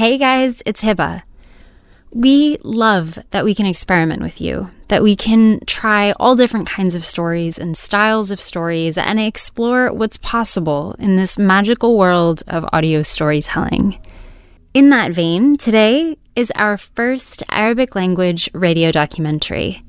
Hey guys, it's Hiba. We love that we can experiment with you, that we can try all different kinds of stories and styles of stories and explore what's possible in this magical world of audio storytelling. In that vein, today is our first Arabic language radio documentary.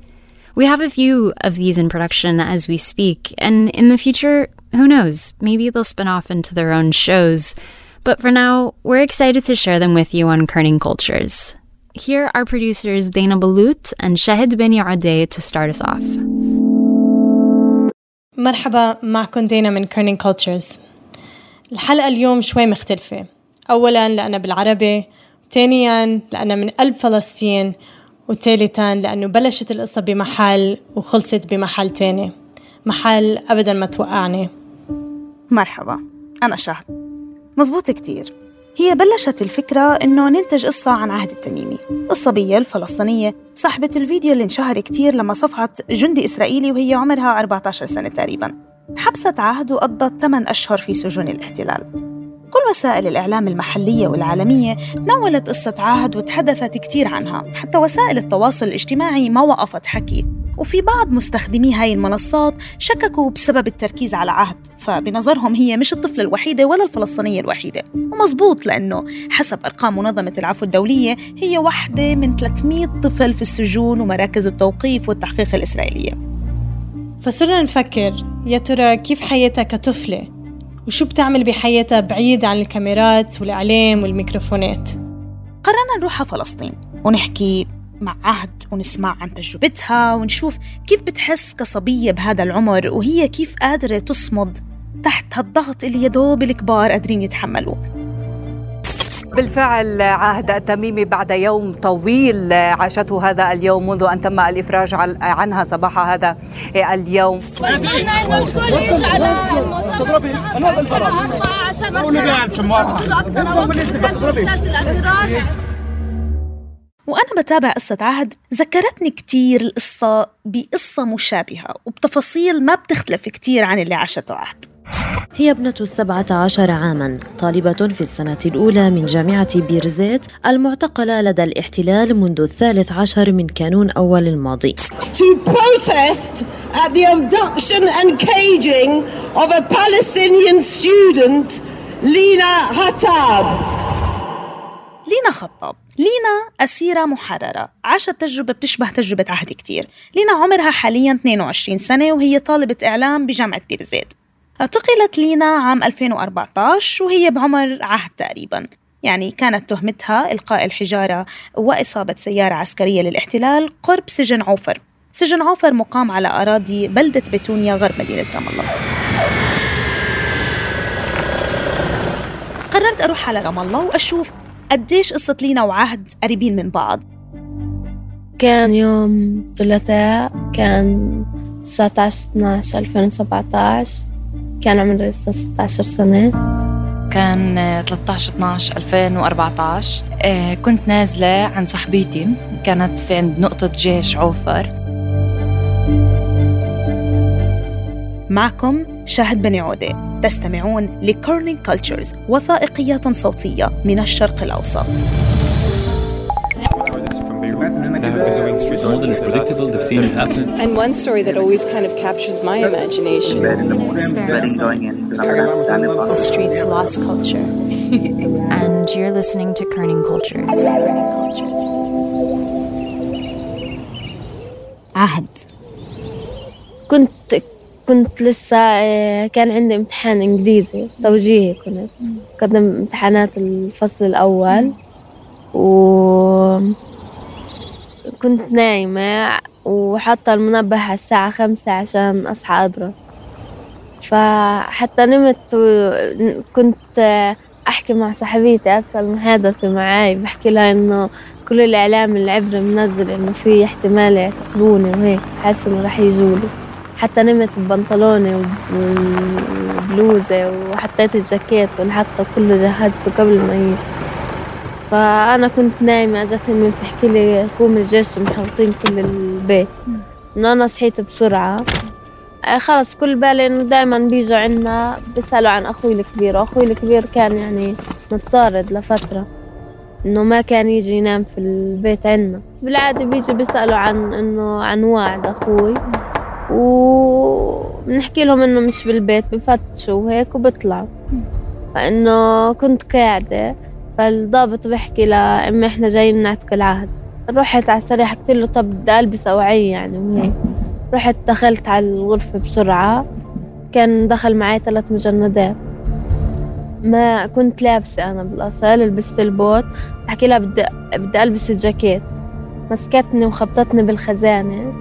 We have a few of these in production as we speak, and in the future, who knows, maybe they'll spin off into their own shows. But for now, we're excited to share them with you on Kerning Cultures. Here are producers Dana Balut and Shahid Beni Ade to start us off. مرحبا معكم دينا من كيرنينج كولتشرز الحلقة اليوم شوي مختلفة أولا لأنها بالعربي ثانيا لأنها من قلب فلسطين وثالثا لأنه بلشت القصة بمحل وخلصت بمحل تاني محل أبدا ما توقعني مرحبا أنا شهد مزبوط كتير. هي بلشت الفكرة إنه ننتج قصة عن عهد التميمي. الصبية الفلسطينية صاحبة الفيديو اللي انشهر كتير لما صفعت جندي إسرائيلي وهي عمرها 14 سنة تقريبا. حبست عهد وقضت 8 أشهر في سجون الاحتلال. كل وسائل الإعلام المحلية والعالمية تناولت قصة عهد وتحدثت كتير عنها. حتى وسائل التواصل الاجتماعي ما وقفت حكي. وفي بعض مستخدمي هاي المنصات شككوا بسبب التركيز على عهد فبنظرهم هي مش الطفلة الوحيدة ولا الفلسطينية الوحيدة. ومزبوط لأنه حسب أرقام منظمة العفو الدولية هي واحدة من 300 طفل في السجون ومراكز التوقيف والتحقيق الإسرائيلية. فصرنا نفكر يا ترى كيف حياتها كطفلة؟ وشو بتعمل بحياتها بعيد عن الكاميرات والإعلام والميكروفونات؟ قررنا نروح على فلسطين ونحكي مع عهد ونسمع عن تجربتها ونشوف كيف بتحس كصبية بهذا العمر وهي كيف قادرة تصمد تحت هالضغط اللي يدوب الكبار قادرين يتحملوه. بالفعل عهد التميمي بعد يوم طويل عاشته هذا اليوم منذ أن تم الإفراج عنها صباح هذا اليوم. اتمنى انه الكل يجي على وأنا بتابع قصة عهد ذكرتني كتير القصة بقصة مشابهة وبتفاصيل ما بتختلف كتير عن اللي عاشته عهد. هي ابنة السبعة عشر عاما طالبة في السنة الأولى من جامعة بيرزيت المعتقلة لدى الاحتلال منذ الثالث عشر من كانون أول الماضي. To protest at the abduction and caging of a Palestinian student, Lina Hattab. لينا خطاب. لينا أسيرة محررة. عاشت تجربة بتشبه تجربة عهد كتير. لينا عمرها حاليا 22 سنة وهي طالبة إعلام بجامعة بيرزيت اعتقلت لينا عام 2014 وهي بعمر عهد تقريبا. يعني كانت تهمتها إلقاء الحجارة وإصابة سيارة عسكرية للاحتلال قرب سجن عوفر. سجن عوفر مقام على أراضي بلدة بتونيا غرب مدينة رام الله. قررت أروح على رام الله وأشوف قديش قصة لينا وعهد قريبين من بعض؟ كان يوم ثلاثاء كان 19 12 2017 كان عمري لسه 16 سنة. كان 13 12 2014 آه، كنت نازلة عند صاحبتي كانت في عند نقطة جيش عوفر. معكم شاهد بني عودة. تستمعون لكورنينج كولتشرز وثائقيات صوتية من الشرق الأوسط more than is predictable. They've seen it happen. And one story that always kind of captures my imagination. The streets lost culture. and you're listening to Kerning Cultures. عهد كنت كنت لسه آه، كان عندي امتحان إنجليزي توجيهي كنت. قدم امتحانات الفصل الأول. و كنت نايمة وحاطة المنبه على الساعة خمسة عشان أصحى أدرس. فحتى نمت وكنت أحكي مع صاحبتي أصل المحادثة معاي بحكي لها إنه كل الإعلام العبري منزل إنه في احتمال يعتقلوني وهيك حاسة إنه رح يجولي. حتى نمت ببنطلوني وبلوزة وحطيت الجاكيت والحطة كله جهزته قبل ما يجي. فأنا كنت نايمة جت أمي بتحكي لي قوم الجيش محوطين كل البيت. إنه أنا صحيت بسرعة. آه خلص كل بالي إنه دايما بيجوا عنا بيسألوا عن أخوي الكبير. وأخوي الكبير كان يعني متطارد لفترة إنه ما كان يجي ينام في البيت عنا. بالعادة بيجي بيسألوا عن إنه عن وعد أخوي. وبنحكي لهم إنه مش بالبيت بفتشوا وهيك وبطلعوا. فإنه كنت قاعدة فالضابط بحكي لأمي إحنا جايين نعتق العهد رحت على السريع حكيت له طب بدي ألبس أوعية يعني وهيك. رحت دخلت على الغرفة بسرعة. كان دخل معي ثلاث مجندات. ما كنت لابسة أنا بالأصل لبست البوت. بحكي لها بدي بدي ألبس الجاكيت. مسكتني وخبطتني بالخزانة.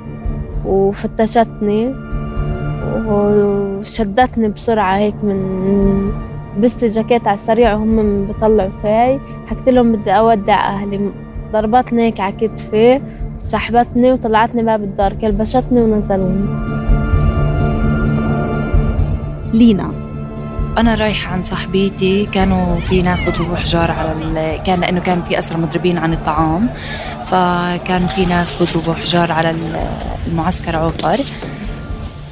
وفتشتني وشدتني بسرعة هيك من لبست الجاكيت على السريع وهم بيطلعوا فيي حكيت لهم بدي أودع أهلي. ضربتني هيك على كتفي سحبتني وطلعتني باب الدار. كلبشتني ونزلوني. لينا أنا رايحة عند صاحبتي. كانوا في ناس بيضربوا حجار على ال... كان لأنه كان في اسرى مضربين عن الطعام. فكان في ناس بيضربوا حجار على المعسكر عوفر.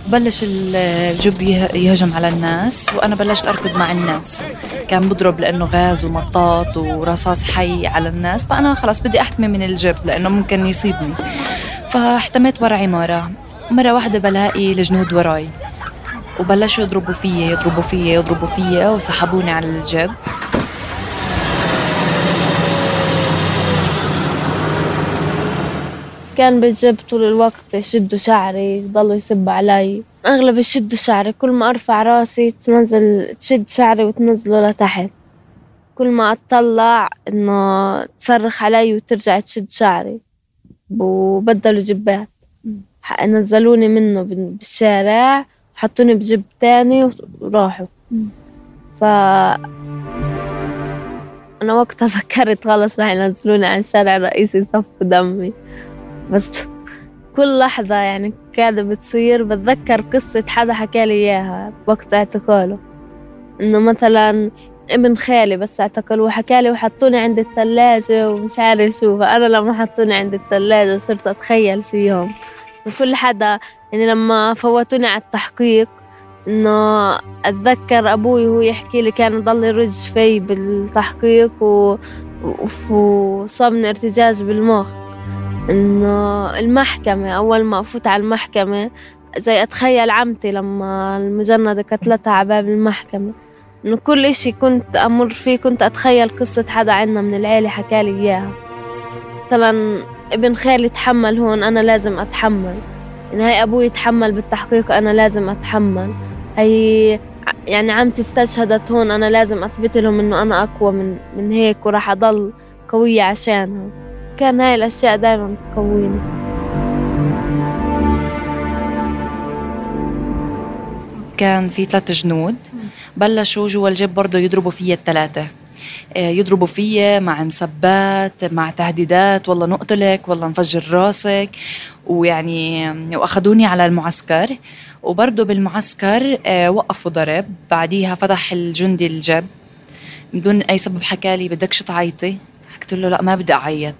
بلش الجب يهجم على الناس وأنا بلشت أركض مع الناس. كان بضرب لأنه غاز ومطاط ورصاص حي على الناس فأنا خلاص بدي أحتمي من الجب لأنه ممكن يصيبني. فاحتميت ورا عماره مرة واحدة بلاقي الجنود وراي وبلشوا يضربوا فيي يضربوا فيي يضربوا فيي وسحبوني على الجب. كان بالجب طول الوقت يشدوا شعري يضلوا يسبوا علي. أغلب يشدوا شعري كل ما أرفع راسي تنزل تشد شعري وتنزله لتحت. كل ما أطلع إنه تصرخ علي وترجع تشد شعري. وبدلوا جبات. نزلوني منه بالشارع حطوني بجيب تاني وراحوا ف أنا وقتها فكرت خلص راح ينزلوني على الشارع الرئيسي يصفوا دمي. بس كل لحظة يعني قاعدة بتصير بتذكر قصة حدا حكالي إياها وقت اعتقاله. إنه مثلا ابن خالي بس اعتقلوه حكالي وحطوني عند الثلاجة ومش عارف شو فأنا لما حطوني عند الثلاجة وصرت أتخيل فيهم. وكل حدا يعني لما فوتوني على التحقيق إنه أتذكر أبوي وهو يحكي لي كان يضل يرج في بالتحقيق و... وصابني ارتجاج بالمخ. إنه المحكمة أول ما أفوت على المحكمة زي أتخيل عمتي لما المجندة قتلتها على باب المحكمة إنه كل إشي كنت أمر فيه كنت أتخيل قصة حدا عنا من العيلة حكالي إياها. مثلا ابن خالي تحمل هون أنا لازم أتحمل. يعني هاي أبوي يتحمل بالتحقيق أنا لازم أتحمل. هي يعني عمتي استشهدت هون أنا لازم أثبت لهم إنه أنا أقوى من من هيك وراح أضل قوية عشانها. كان هاي الأشياء دائما تقويني. كان في ثلاث جنود بلشوا جوا الجيب برضه يضربوا فيا الثلاثة. آه، يضربوا فيا مع مسبات مع تهديدات والله نقتلك والله نفجر راسك. ويعني وأخذوني على المعسكر. وبرضه بالمعسكر آه، وقفوا ضرب. بعديها فتح الجندي الجب بدون أي سبب حكى لي بدكش تعيطي؟ حكيت له لا ما بدي أعيط.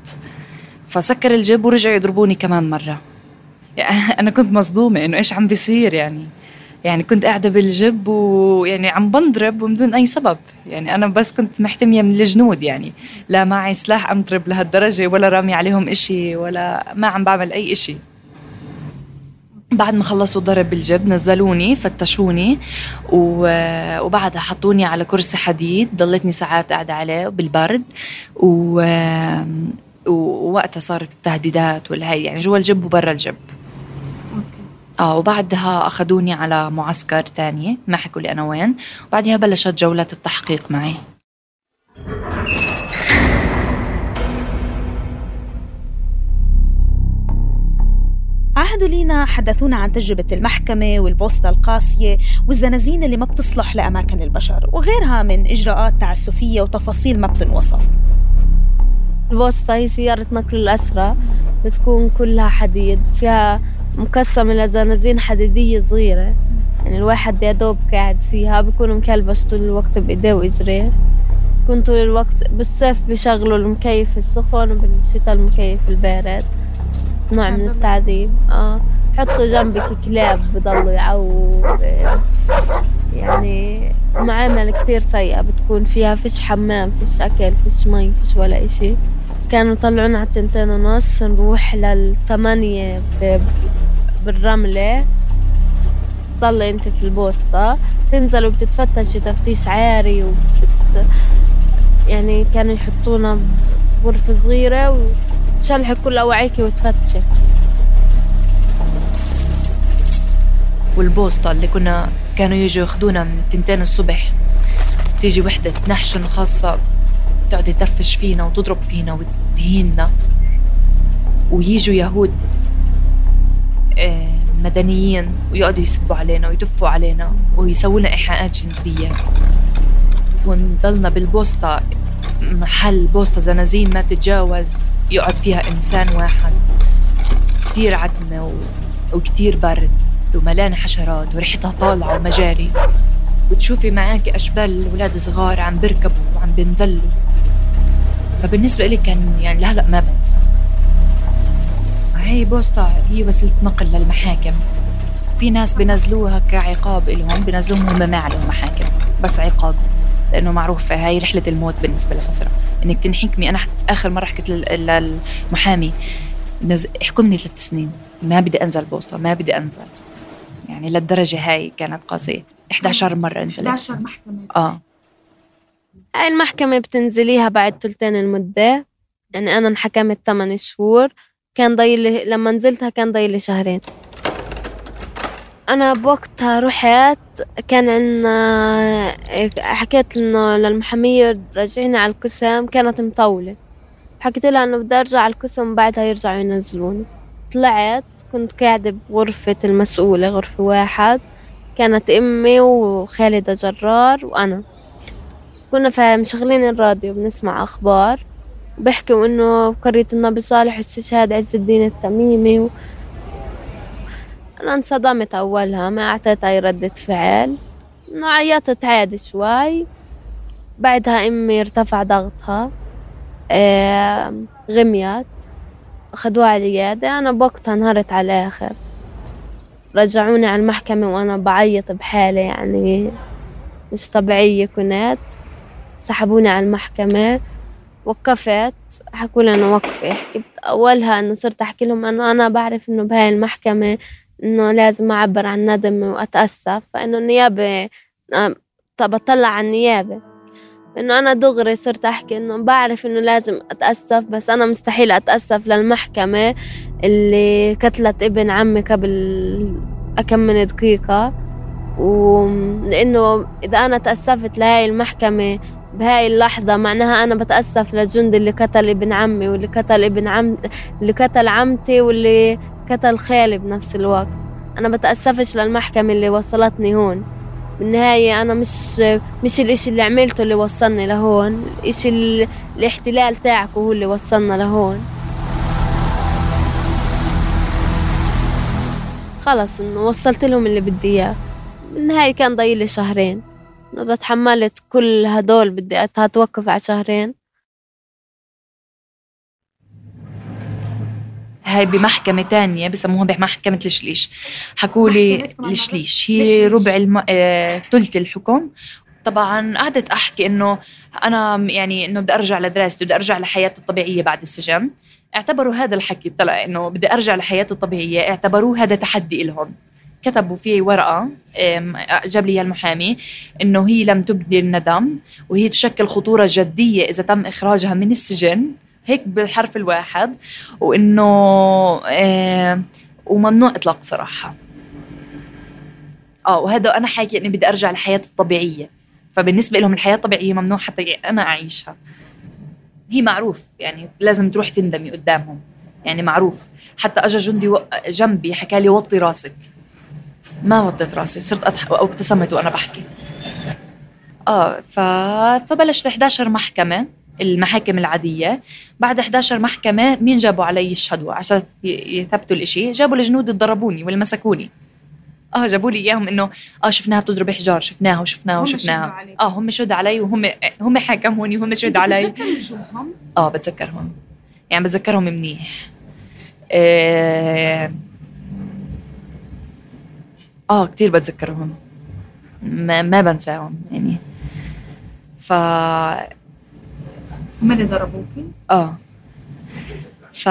فسكر الجب ورجعوا يضربوني كمان مرة. يعني أنا كنت مصدومة إنه إيش عم بيصير يعني. يعني كنت قاعدة بالجب ويعني عم بنضرب ومن دون أي سبب. يعني أنا بس كنت محتمية من الجنود يعني. لا معي سلاح أضرب لهالدرجة ولا رامي عليهم إشي ولا ما عم بعمل أي إشي. بعد ما خلصوا ضرب بالجب نزلوني فتشوني وبعدها حطوني على كرسي حديد. ضلتني ساعات قاعدة عليه بالبرد و... ووقتها صارت التهديدات والهي يعني جوا الجب وبرا الجب آه وبعدها أخذوني على معسكر تاني ما حكوا لي أنا وين. وبعدها بلشت جولات التحقيق معي. عهدوا لينا حدثونا عن تجربة المحكمة والبوسطة القاسية والزنازين اللي ما بتصلح لأماكن البشر وغيرها من إجراءات تعسفية وتفاصيل ما بتنوصف. البوسطة هي سيارة نقل الأسرى بتكون كلها حديد فيها مقسمة لزنازين حديدية صغيرة. يعني الواحد يا دوب قاعد فيها بيكون مكلبش طول الوقت بإيديه وإجريه. بكون طول الوقت بالصيف بيشغلوا المكيف السخن وبالشتاء المكيف البارد. نوع من التعذيب. آه. حطوا جنبك كلاب بضلوا يعوا يعني معاملة كتير سيئة بتكون فيها فيش حمام فيش أكل فيش مي فيش ولا إشي. كانوا يطلعونا على التنتين ونص نروح للثمانية بالرملة. تضل أنت في البوسطة. تنزل وبتتفتشي تفتيش عاري وبت يعني كانوا يحطونا بغرفة صغيرة وتشلحي كل أواعيكي وتفتشي والبوسطة اللي كنا كانوا يجوا ياخدونا من التنتين الصبح. تيجي وحدة نحشن خاصة. تقعد تفش فينا وتضرب فينا وتهيننا ويجوا يهود آه، مدنيين ويقعدوا يسبوا علينا ويدفوا علينا ويسووا لنا إيحاءات جنسية. ونضلنا بالبوسطة محل بوسطة زنازين ما تتجاوز يقعد فيها إنسان واحد. كتير عتمة و... وكتير برد وملانة حشرات وريحتها طالعة ومجاري. وتشوفي معك أشبال أولاد صغار عم بيركبوا وعم بينذلوا فبالنسبة لي كان يعني لهلا ما بنسى. هي بوسطة هي وسيلة نقل للمحاكم. في ناس بنزلوها كعقاب إلهم بنزلوهم هم ما عليهم محاكم بس عقاب لأنه معروف هاي رحلة الموت بالنسبة لمصر إنك تنحكمي أنا آخر مرة حكيت للمحامي نز... احكمني ثلاث سنين. ما بدي أنزل بوسطة ما بدي أنزل. يعني للدرجة هاي كانت قاسية. 11 مرة نزلت 11 محكمة. هاي المحكمة بتنزليها بعد ثلثين المدة. يعني أنا انحكمت 8 شهور. كان ضايل لما نزلتها كان ضايل شهرين. أنا بوقتها رحت كان عنا حكيت إنه للمحامية رجعيني على القسم كانت مطولة. حكيت لها إنه بدي أرجع على القسم بعدها يرجعوا ينزلوني. طلعت كنت قاعدة بغرفة المسؤولة غرفة واحد. كانت أمي وخالدة جرار وأنا. كنا مشغلين الراديو بنسمع أخبار بيحكوا إنه قرية النبي صالح واستشهاد عز الدين التميمي و... أنا انصدمت أولها ما أعطيت أي ردة فعل إنه عيطت عادي شوي. بعدها أمي ارتفع ضغطها غميت أخدوها على العيادة أنا بوقتها انهارت على الآخر. رجعوني على المحكمة وأنا بعيط بحالة يعني مش طبيعية كنت. سحبوني على المحكمة وقفت. حكوا لي أنا وقفة. حكيت أولها إنه صرت أحكي لهم إنه أنا بعرف إنه بهاي المحكمة إنه لازم أعبر عن ندمي وأتأسف فإنه النيابة بطلع على النيابة. إنه أنا دغري صرت أحكي إنه بعرف إنه لازم أتأسف بس أنا مستحيل أتأسف للمحكمة اللي قتلت ابن عمي قبل أكم من دقيقة. ولأنه إذا أنا تأسفت لهاي المحكمة بهاي اللحظة معناها أنا بتأسف للجندي اللي قتل ابن عمي واللي قتل ابن عم اللي قتل عمتي واللي قتل خالي بنفس الوقت. أنا بتأسفش للمحكمة اللي وصلتني هون. بالنهاية أنا مش مش الإشي اللي عملته اللي وصلني لهون. الإشي الاحتلال تاعك هو اللي وصلنا لهون. خلص إنه وصلت لهم اللي بدي إياه. بالنهاية كان ضايلي شهرين. إذا تحملت كل هدول بدي أتوقف على شهرين. هاي بمحكمة تانية بسموها بمحكمة الشليش. حكوا لي الشليش. هي ربع الم... آه... ثلث الحكم. طبعا قعدت أحكي إنه أنا يعني إنه بدي أرجع لدراستي بدي أرجع لحياتي الطبيعية بعد السجن. اعتبروا هذا الحكي طلع إنه بدي أرجع لحياتي الطبيعية اعتبروه هذا تحدي لهم كتبوا فيه ورقة جاب لي المحامي إنه هي لم تبدي الندم وهي تشكل خطورة جدية إذا تم إخراجها من السجن هيك بالحرف الواحد وإنه وممنوع إطلاق سراحها آه وهذا أنا حاكي إني بدي أرجع لحياتي الطبيعية. فبالنسبة لهم الحياة الطبيعية ممنوع حتى أنا أعيشها. هي معروف يعني لازم تروح تندمي قدامهم. يعني معروف. حتى اجى جندي جنبي حكى لي وطي راسك. ما وطيت راسي صرت اضحك وابتسمت وأنا بحكي. آه ف... فبلشت 11 محكمة المحاكم العادية. بعد 11 محكمة مين جابوا علي يشهدوا؟ عشان يثبتوا الإشي. جابوا الجنود ضربوني والمسكوني. آه جابوا لي إياهم إنه آه شفناها بتضرب حجار شفناها وشفناها وشفناها. آه هم شهدوا علي وهم هم حاكموني وهم شهدوا علي. آه بتذكرهم. يعني بتذكرهم منيح. آه, آه كثير بتذكرهم. ما, ما بنساهم يعني. ف هم اللي ضربوكي؟ آه. ف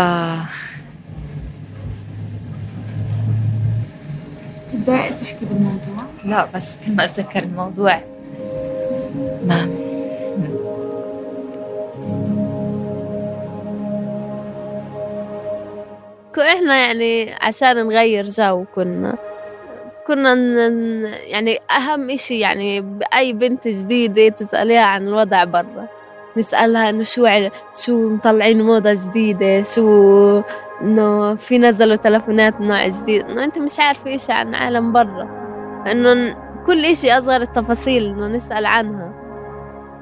تبدأي تحكي بالموضوع؟ لا بس كل ما أتذكر الموضوع. ما. إحنا يعني عشان نغير جو كنا كنا. يعني أهم إشي يعني بأي بنت جديدة تسأليها عن الوضع برا نسألها إنه شو. شو مطلعين موضة جديدة شو إنه في نزلوا تلفونات نوع جديد إنه أنت مش عارفة إشي عن عالم برا إنه كل إشي أصغر التفاصيل إنه نسأل عنها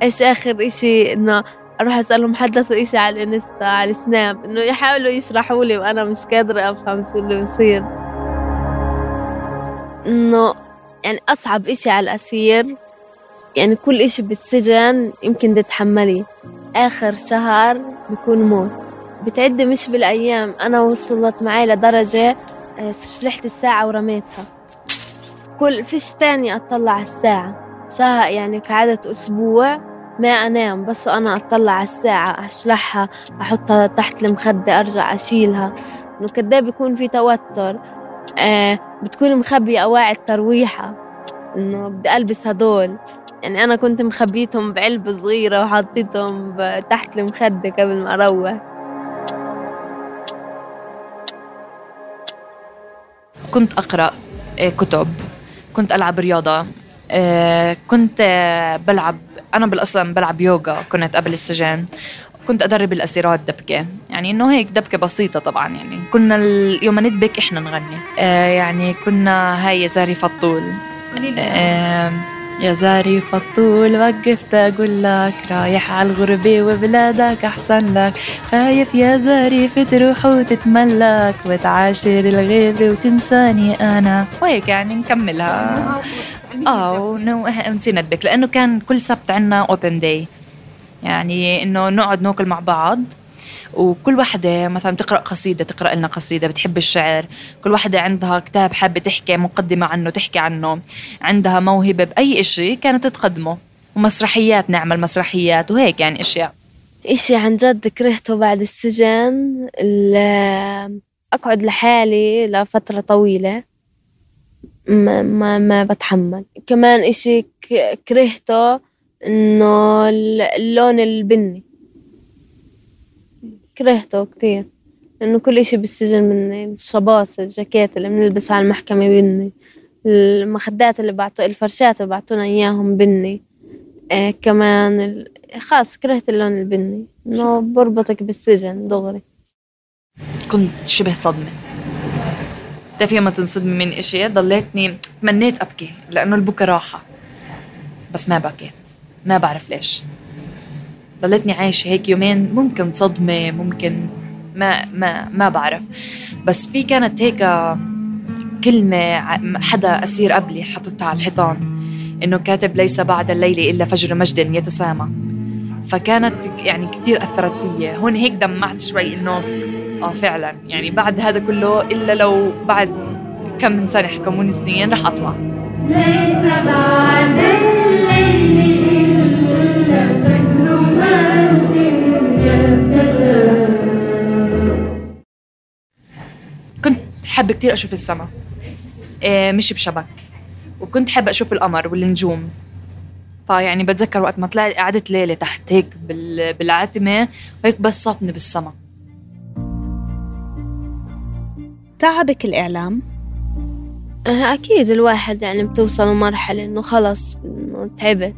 إيش آخر إشي إنه أروح أسألهم حدثوا إشي على الإنستا على السناب إنه يحاولوا يشرحوا لي وأنا مش قادرة أفهم شو اللي بصير انه يعني اصعب إشي على الاسير يعني كل إشي بالسجن يمكن تتحمليه. آخر شهر بيكون موت. بتعد مش بالأيام. أنا وصلت معي لدرجة آه، شلحت الساعة ورميتها. كل فيش تاني أطلع على الساعة. شهر يعني كعدة أسبوع ما أنام بس أنا أطلع على الساعة أشلحها أحطها تحت المخدة أرجع أشيلها. إنه كده بيكون في توتر. آه بتكون مخبية أواعي الترويحة إنه بدي ألبس هدول. يعني أنا كنت مخبيتهم بعلبة صغيرة وحطيتهم تحت المخدة قبل ما أروح. كنت أقرأ آه، كتب كنت ألعب رياضة آه، كنت بلعب أنا بالاصل بلعب يوغا كنت قبل السجن. كنت أدرب الاسيرات دبكه يعني إنه هيك دبكة بسيطة طبعا يعني كنا يوم ندبك إحنا نغني. آه يعني كنا هاي زاري فطول. آه يا زاري فطول وقفت أقول لك رايح على الغربة وبلادك أحسن لك. خايف يا زاري تروح وتتملك وتعاشر الغير وتنساني أنا. وهيك يعني نكملها. آه ونسينا ندبك لأنه كان كل سبت عنا اوبن داي يعني إنه نقعد ناكل مع بعض. وكل وحدة مثلا تقرأ قصيدة تقرأ لنا قصيدة بتحب الشعر. كل وحدة عندها كتاب حابة تحكي مقدمة عنه تحكي عنه. عندها موهبة بأي إشي كانت تقدمه. ومسرحيات نعمل مسرحيات وهيك يعني أشياء. إشي عن جد كرهته بعد السجن. أقعد لحالي لفترة طويلة. ما, ما, ما بتحمل. كمان إشي كرهته إنه اللون البني. كرهته كتير. لأنه كل إشي بالسجن مني الشباص الجاكيت اللي بنلبسها على المحكمة بني. المخدات اللي بعطوا الفرشات اللي بعطونا إياهم بني. آه كمان خاص كرهت اللون البني. إنه بربطك بالسجن دغري. كنت شبه صدمة. بتعرفي لما تنصدمي من إشي ضليتني تمنيت أبكي لأنه البكا راحة. بس ما بكيت. ما بعرف ليش. ضليتني عايشة هيك يومين ممكن صدمة ممكن ما ما ما بعرف. بس في كانت هيك كلمة حدا أسير قبلي حطتها على الحيطان إنه كاتب ليس بعد الليل إلا فجر مجد يتسامى. فكانت يعني كثير أثرت فيي هون هيك دمعت شوي إنه آه فعلا. يعني بعد هذا كله إلا لو بعد كم من سنة حكموني سنين رح أطلع. ليس بعد كنت حابة كتير أشوف السما. إيه مش بشبك. وكنت حابة أشوف القمر والنجوم. فيعني بتذكر وقت ما طلعت قعدت ليلة تحت هيك بالعتمة وهيك بس صفني بالسما. تعبك الإعلام؟ أه، أكيد الواحد يعني بتوصل لمرحلة إنه خلص تعبت.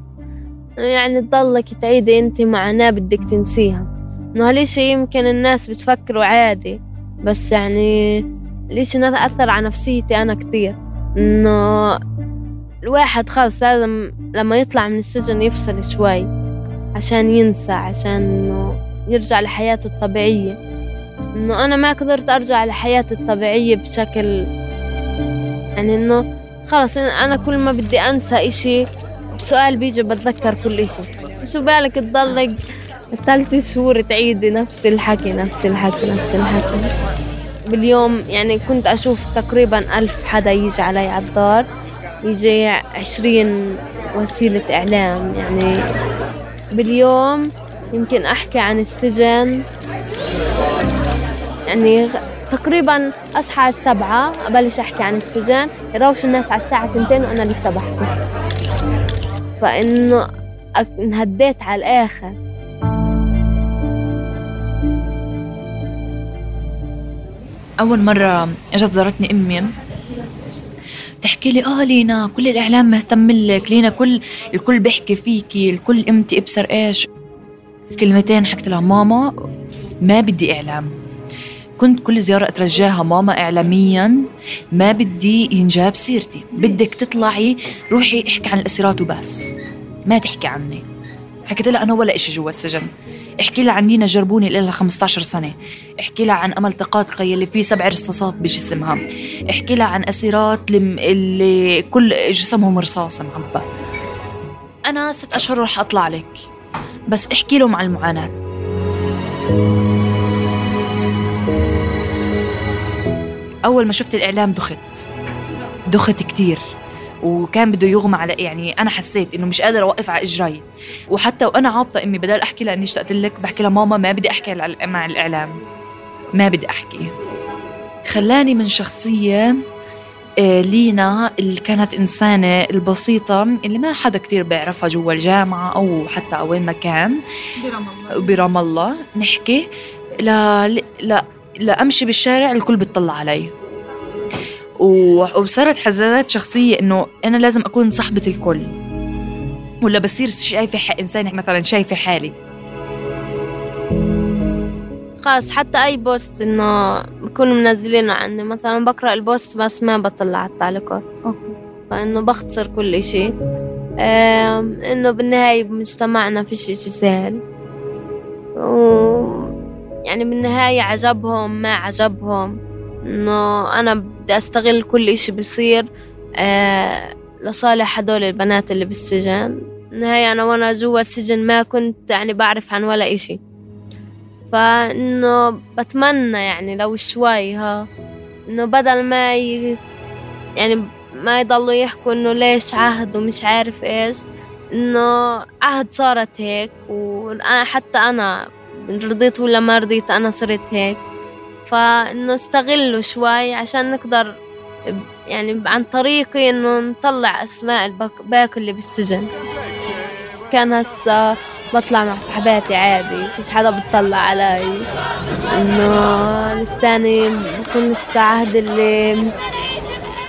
يعني تضلك تعيدي أنت معاناة بدك تنسيها. إنه هالإشي يمكن الناس بتفكروا عادي بس يعني الإشي أثر على نفسيتي أنا كتير؟ إنه الواحد خلص لازم لما يطلع من السجن يفصل شوي عشان ينسى عشان إنه يرجع لحياته الطبيعية. إنه أنا ما قدرت أرجع لحياتي الطبيعية بشكل يعني إنه خلص أنا كل ما بدي أنسى إشي بسؤال بيجي بتذكر كل إشي. شو بالك تضلك ثلاث شهور تعيدي نفس الحكي نفس الحكي نفس الحكي. باليوم يعني كنت أشوف تقريبا ألف حدا يجي علي على الدار يجي عشرين وسيلة إعلام. يعني باليوم يمكن أحكي عن السجن. يعني تقريبا أصحى على السبعة أبلش أحكي عن السجن. يروحوا الناس على الساعة ثنتين وأنا لسه بحكي. فإنه انهديت على الآخر. أول مرة إجت زارتني أمي. تحكي لي آه لينا كل الإعلام مهتم لك لينا كل الكل بيحكي فيكي الكل إمتى أبصر إيش. كلمتين حكت لها ماما ما بدي إعلام. كنت كل زيارة أترجاها ماما إعلاميا ما بدي ينجاب سيرتي. بدك تطلعي روحي احكي عن الأسيرات وبس. ما تحكي عني. حكيت لها أنا ولا إشي جوا السجن. احكي لها عن نينا جربوني لها 15 سنة. احكي لها عن أمل تقاطقي اللي فيه سبع رصاصات بجسمها. احكي لها عن أسيرات اللي كل جسمهم رصاص معبى أنا ست أشهر رح أطلع لك. بس احكي لهم عن المعاناة. أول ما شفت الإعلام دخت. دخت كتير. وكان بده يغمى على يعني أنا حسيت إنه مش قادرة أوقف على اجري وحتى وأنا عابطة امي بدل أحكي لها اني اشتقت لك بحكي لها ماما ما بدي أحكي مع الإعلام. ما بدي أحكي. خلاني من شخصية آه، لينا اللي كانت إنسانة البسيطة اللي ما حدا كتير بيعرفها جوا الجامعة أو حتى وين ما كان. برام الله. برام الله. نحكي لا لا لا أمشي بالشارع الكل بتطلع علي. وصارت حزازات شخصية إنه أنا لازم أكون صاحبة الكل. ولا بصير شايفة إنسان مثلا شايفة حالي. خلاص حتى أي post إنه بكونوا منزلينه عني مثلا بقرأ ال post بس ما بطلع على التعليقات فإنه بختصر كل إشي. إنه بالنهاية بمجتمعنا فيش إشي سهل. و يعني بالنهاية عجبهم ما عجبهم. إنه أنا بدي أستغل كل إشي بصير آه لصالح هدول البنات اللي بالسجن. النهاية أنا وأنا جوا السجن ما كنت يعني بعرف عن ولا إشي. فإنه بتمنى يعني لو شوي ها إنه بدل ما ي... يعني ما يضلوا يحكوا إنه ليش عهد ومش عارف إيش إنه عهد صارت هيك. وأنا حتى أنا رضيت ولا ما رضيت أنا صرت هيك. فإنه استغله شوي عشان نقدر يعني عن طريقي إنه نطلع أسماء الباك اللي بالسجن. كان هسا بطلع مع صحباتي عادي فيش حدا بتطلع علي. إنه لساني بكون لسه عهد اللي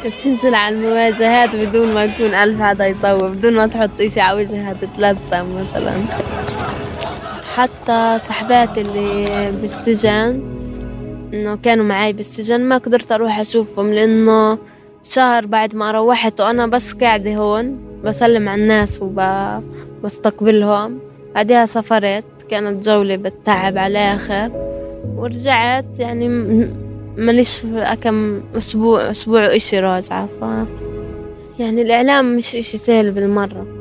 بتنزل على المواجهات بدون ما يكون ألف حدا يصور بدون ما تحط إشي على وجهها تتلثم مثلا. حتى صحباتي اللي بالسجن إنه كانوا معي بالسجن ما قدرت أروح أشوفهم لأنه شهر بعد ما روحت وأنا بس قاعدة هون بسلم على الناس وبستقبلهم بعدها سافرت كانت جولة بالتعب على الآخر ورجعت يعني ماليش كم أسبوع أسبوع إشي راجعة ف يعني الإعلام مش إشي سهل بالمرة.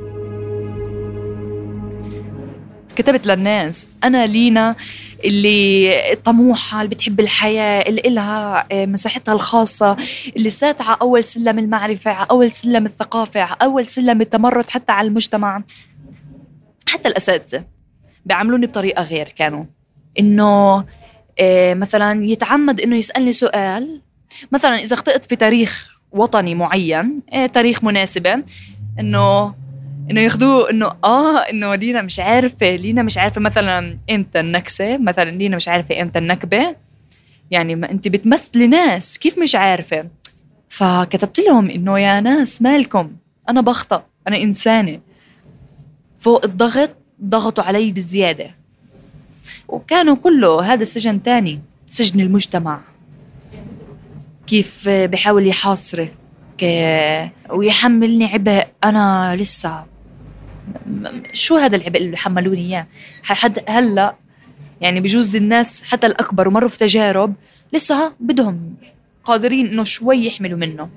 كتبت للناس أنا لينا اللي طموحة اللي بتحب الحياة اللي إلها آه، مساحتها الخاصة اللي ساتعة أول سلم المعرفة أول سلم الثقافة أول سلم التمرد حتى على المجتمع. حتى الأساتذة بيعاملوني بطريقة غير كانوا. إنه آه، مثلا يتعمد إنه يسألني سؤال. مثلا إذا اخطأت في تاريخ وطني معين آه، تاريخ مناسبة إنه إنه ياخذوه إنه آه إنه لينا مش عارفة لينا مش عارفة مثلا إمتى النكسة مثلا لينا مش عارفة إمتى النكبة. يعني ما أنت بتمثلي ناس كيف مش عارفة؟ فكتبت لهم إنه يا ناس مالكم؟ أنا بخطأ أنا إنسانة. فوق الضغط ضغطوا علي بزيادة. وكانوا كله هذا سجن تاني سجن المجتمع. كيف بحاول يحاصرك ويحملني عبء أنا لسه شو هذا العبء اللي حملوني إياه؟ حد هلا يعني بجوز الناس حتى الأكبر ومروا في تجارب لسه بدهم قادرين إنه شوي يحملوا منه.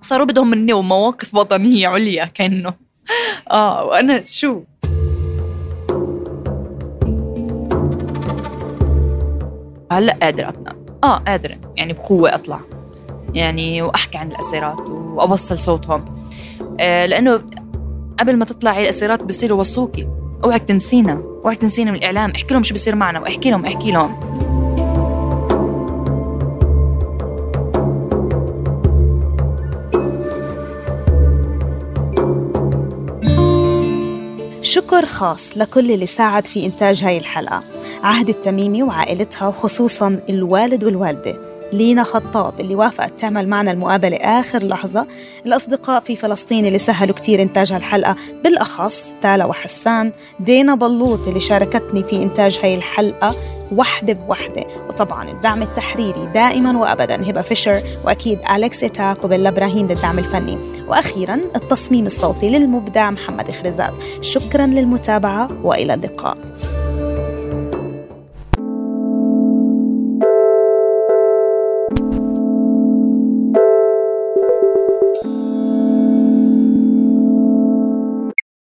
صاروا بدهم مني ومواقف وطنية عليا كأنه. آه وأنا شو؟ هلا قادرة أطلع. آه قادرة يعني بقوة أطلع. يعني وأحكي عن الأسيرات وأوصل صوتهم. آه، لأنه قبل ما تطلعي الأسيرات بصيروا وصوكي. أوعك تنسينا. أوعك تنسينا من الإعلام. احكي لهم شو بصير معنا. وأحكي لهم أحكي لهم. شكر خاص لكل اللي ساعد في إنتاج هاي الحلقة. عهد التميمي وعائلتها وخصوصا الوالد والوالدة. لينا خطاب اللي وافقت تعمل معنا المقابلة آخر لحظة. الأصدقاء في فلسطين اللي سهلوا كتير إنتاج هالحلقة بالأخص تالا وحسان دينا بلوط اللي شاركتني في إنتاج هاي الحلقة وحدة بوحدة. وطبعا الدعم التحريري دائما وأبدا هبة فيشر وأكيد أليكس إتاك وبيلا إبراهيم للدعم الفني. وأخيرا التصميم الصوتي للمبدع محمد خرزات شكرا للمتابعة وإلى اللقاء.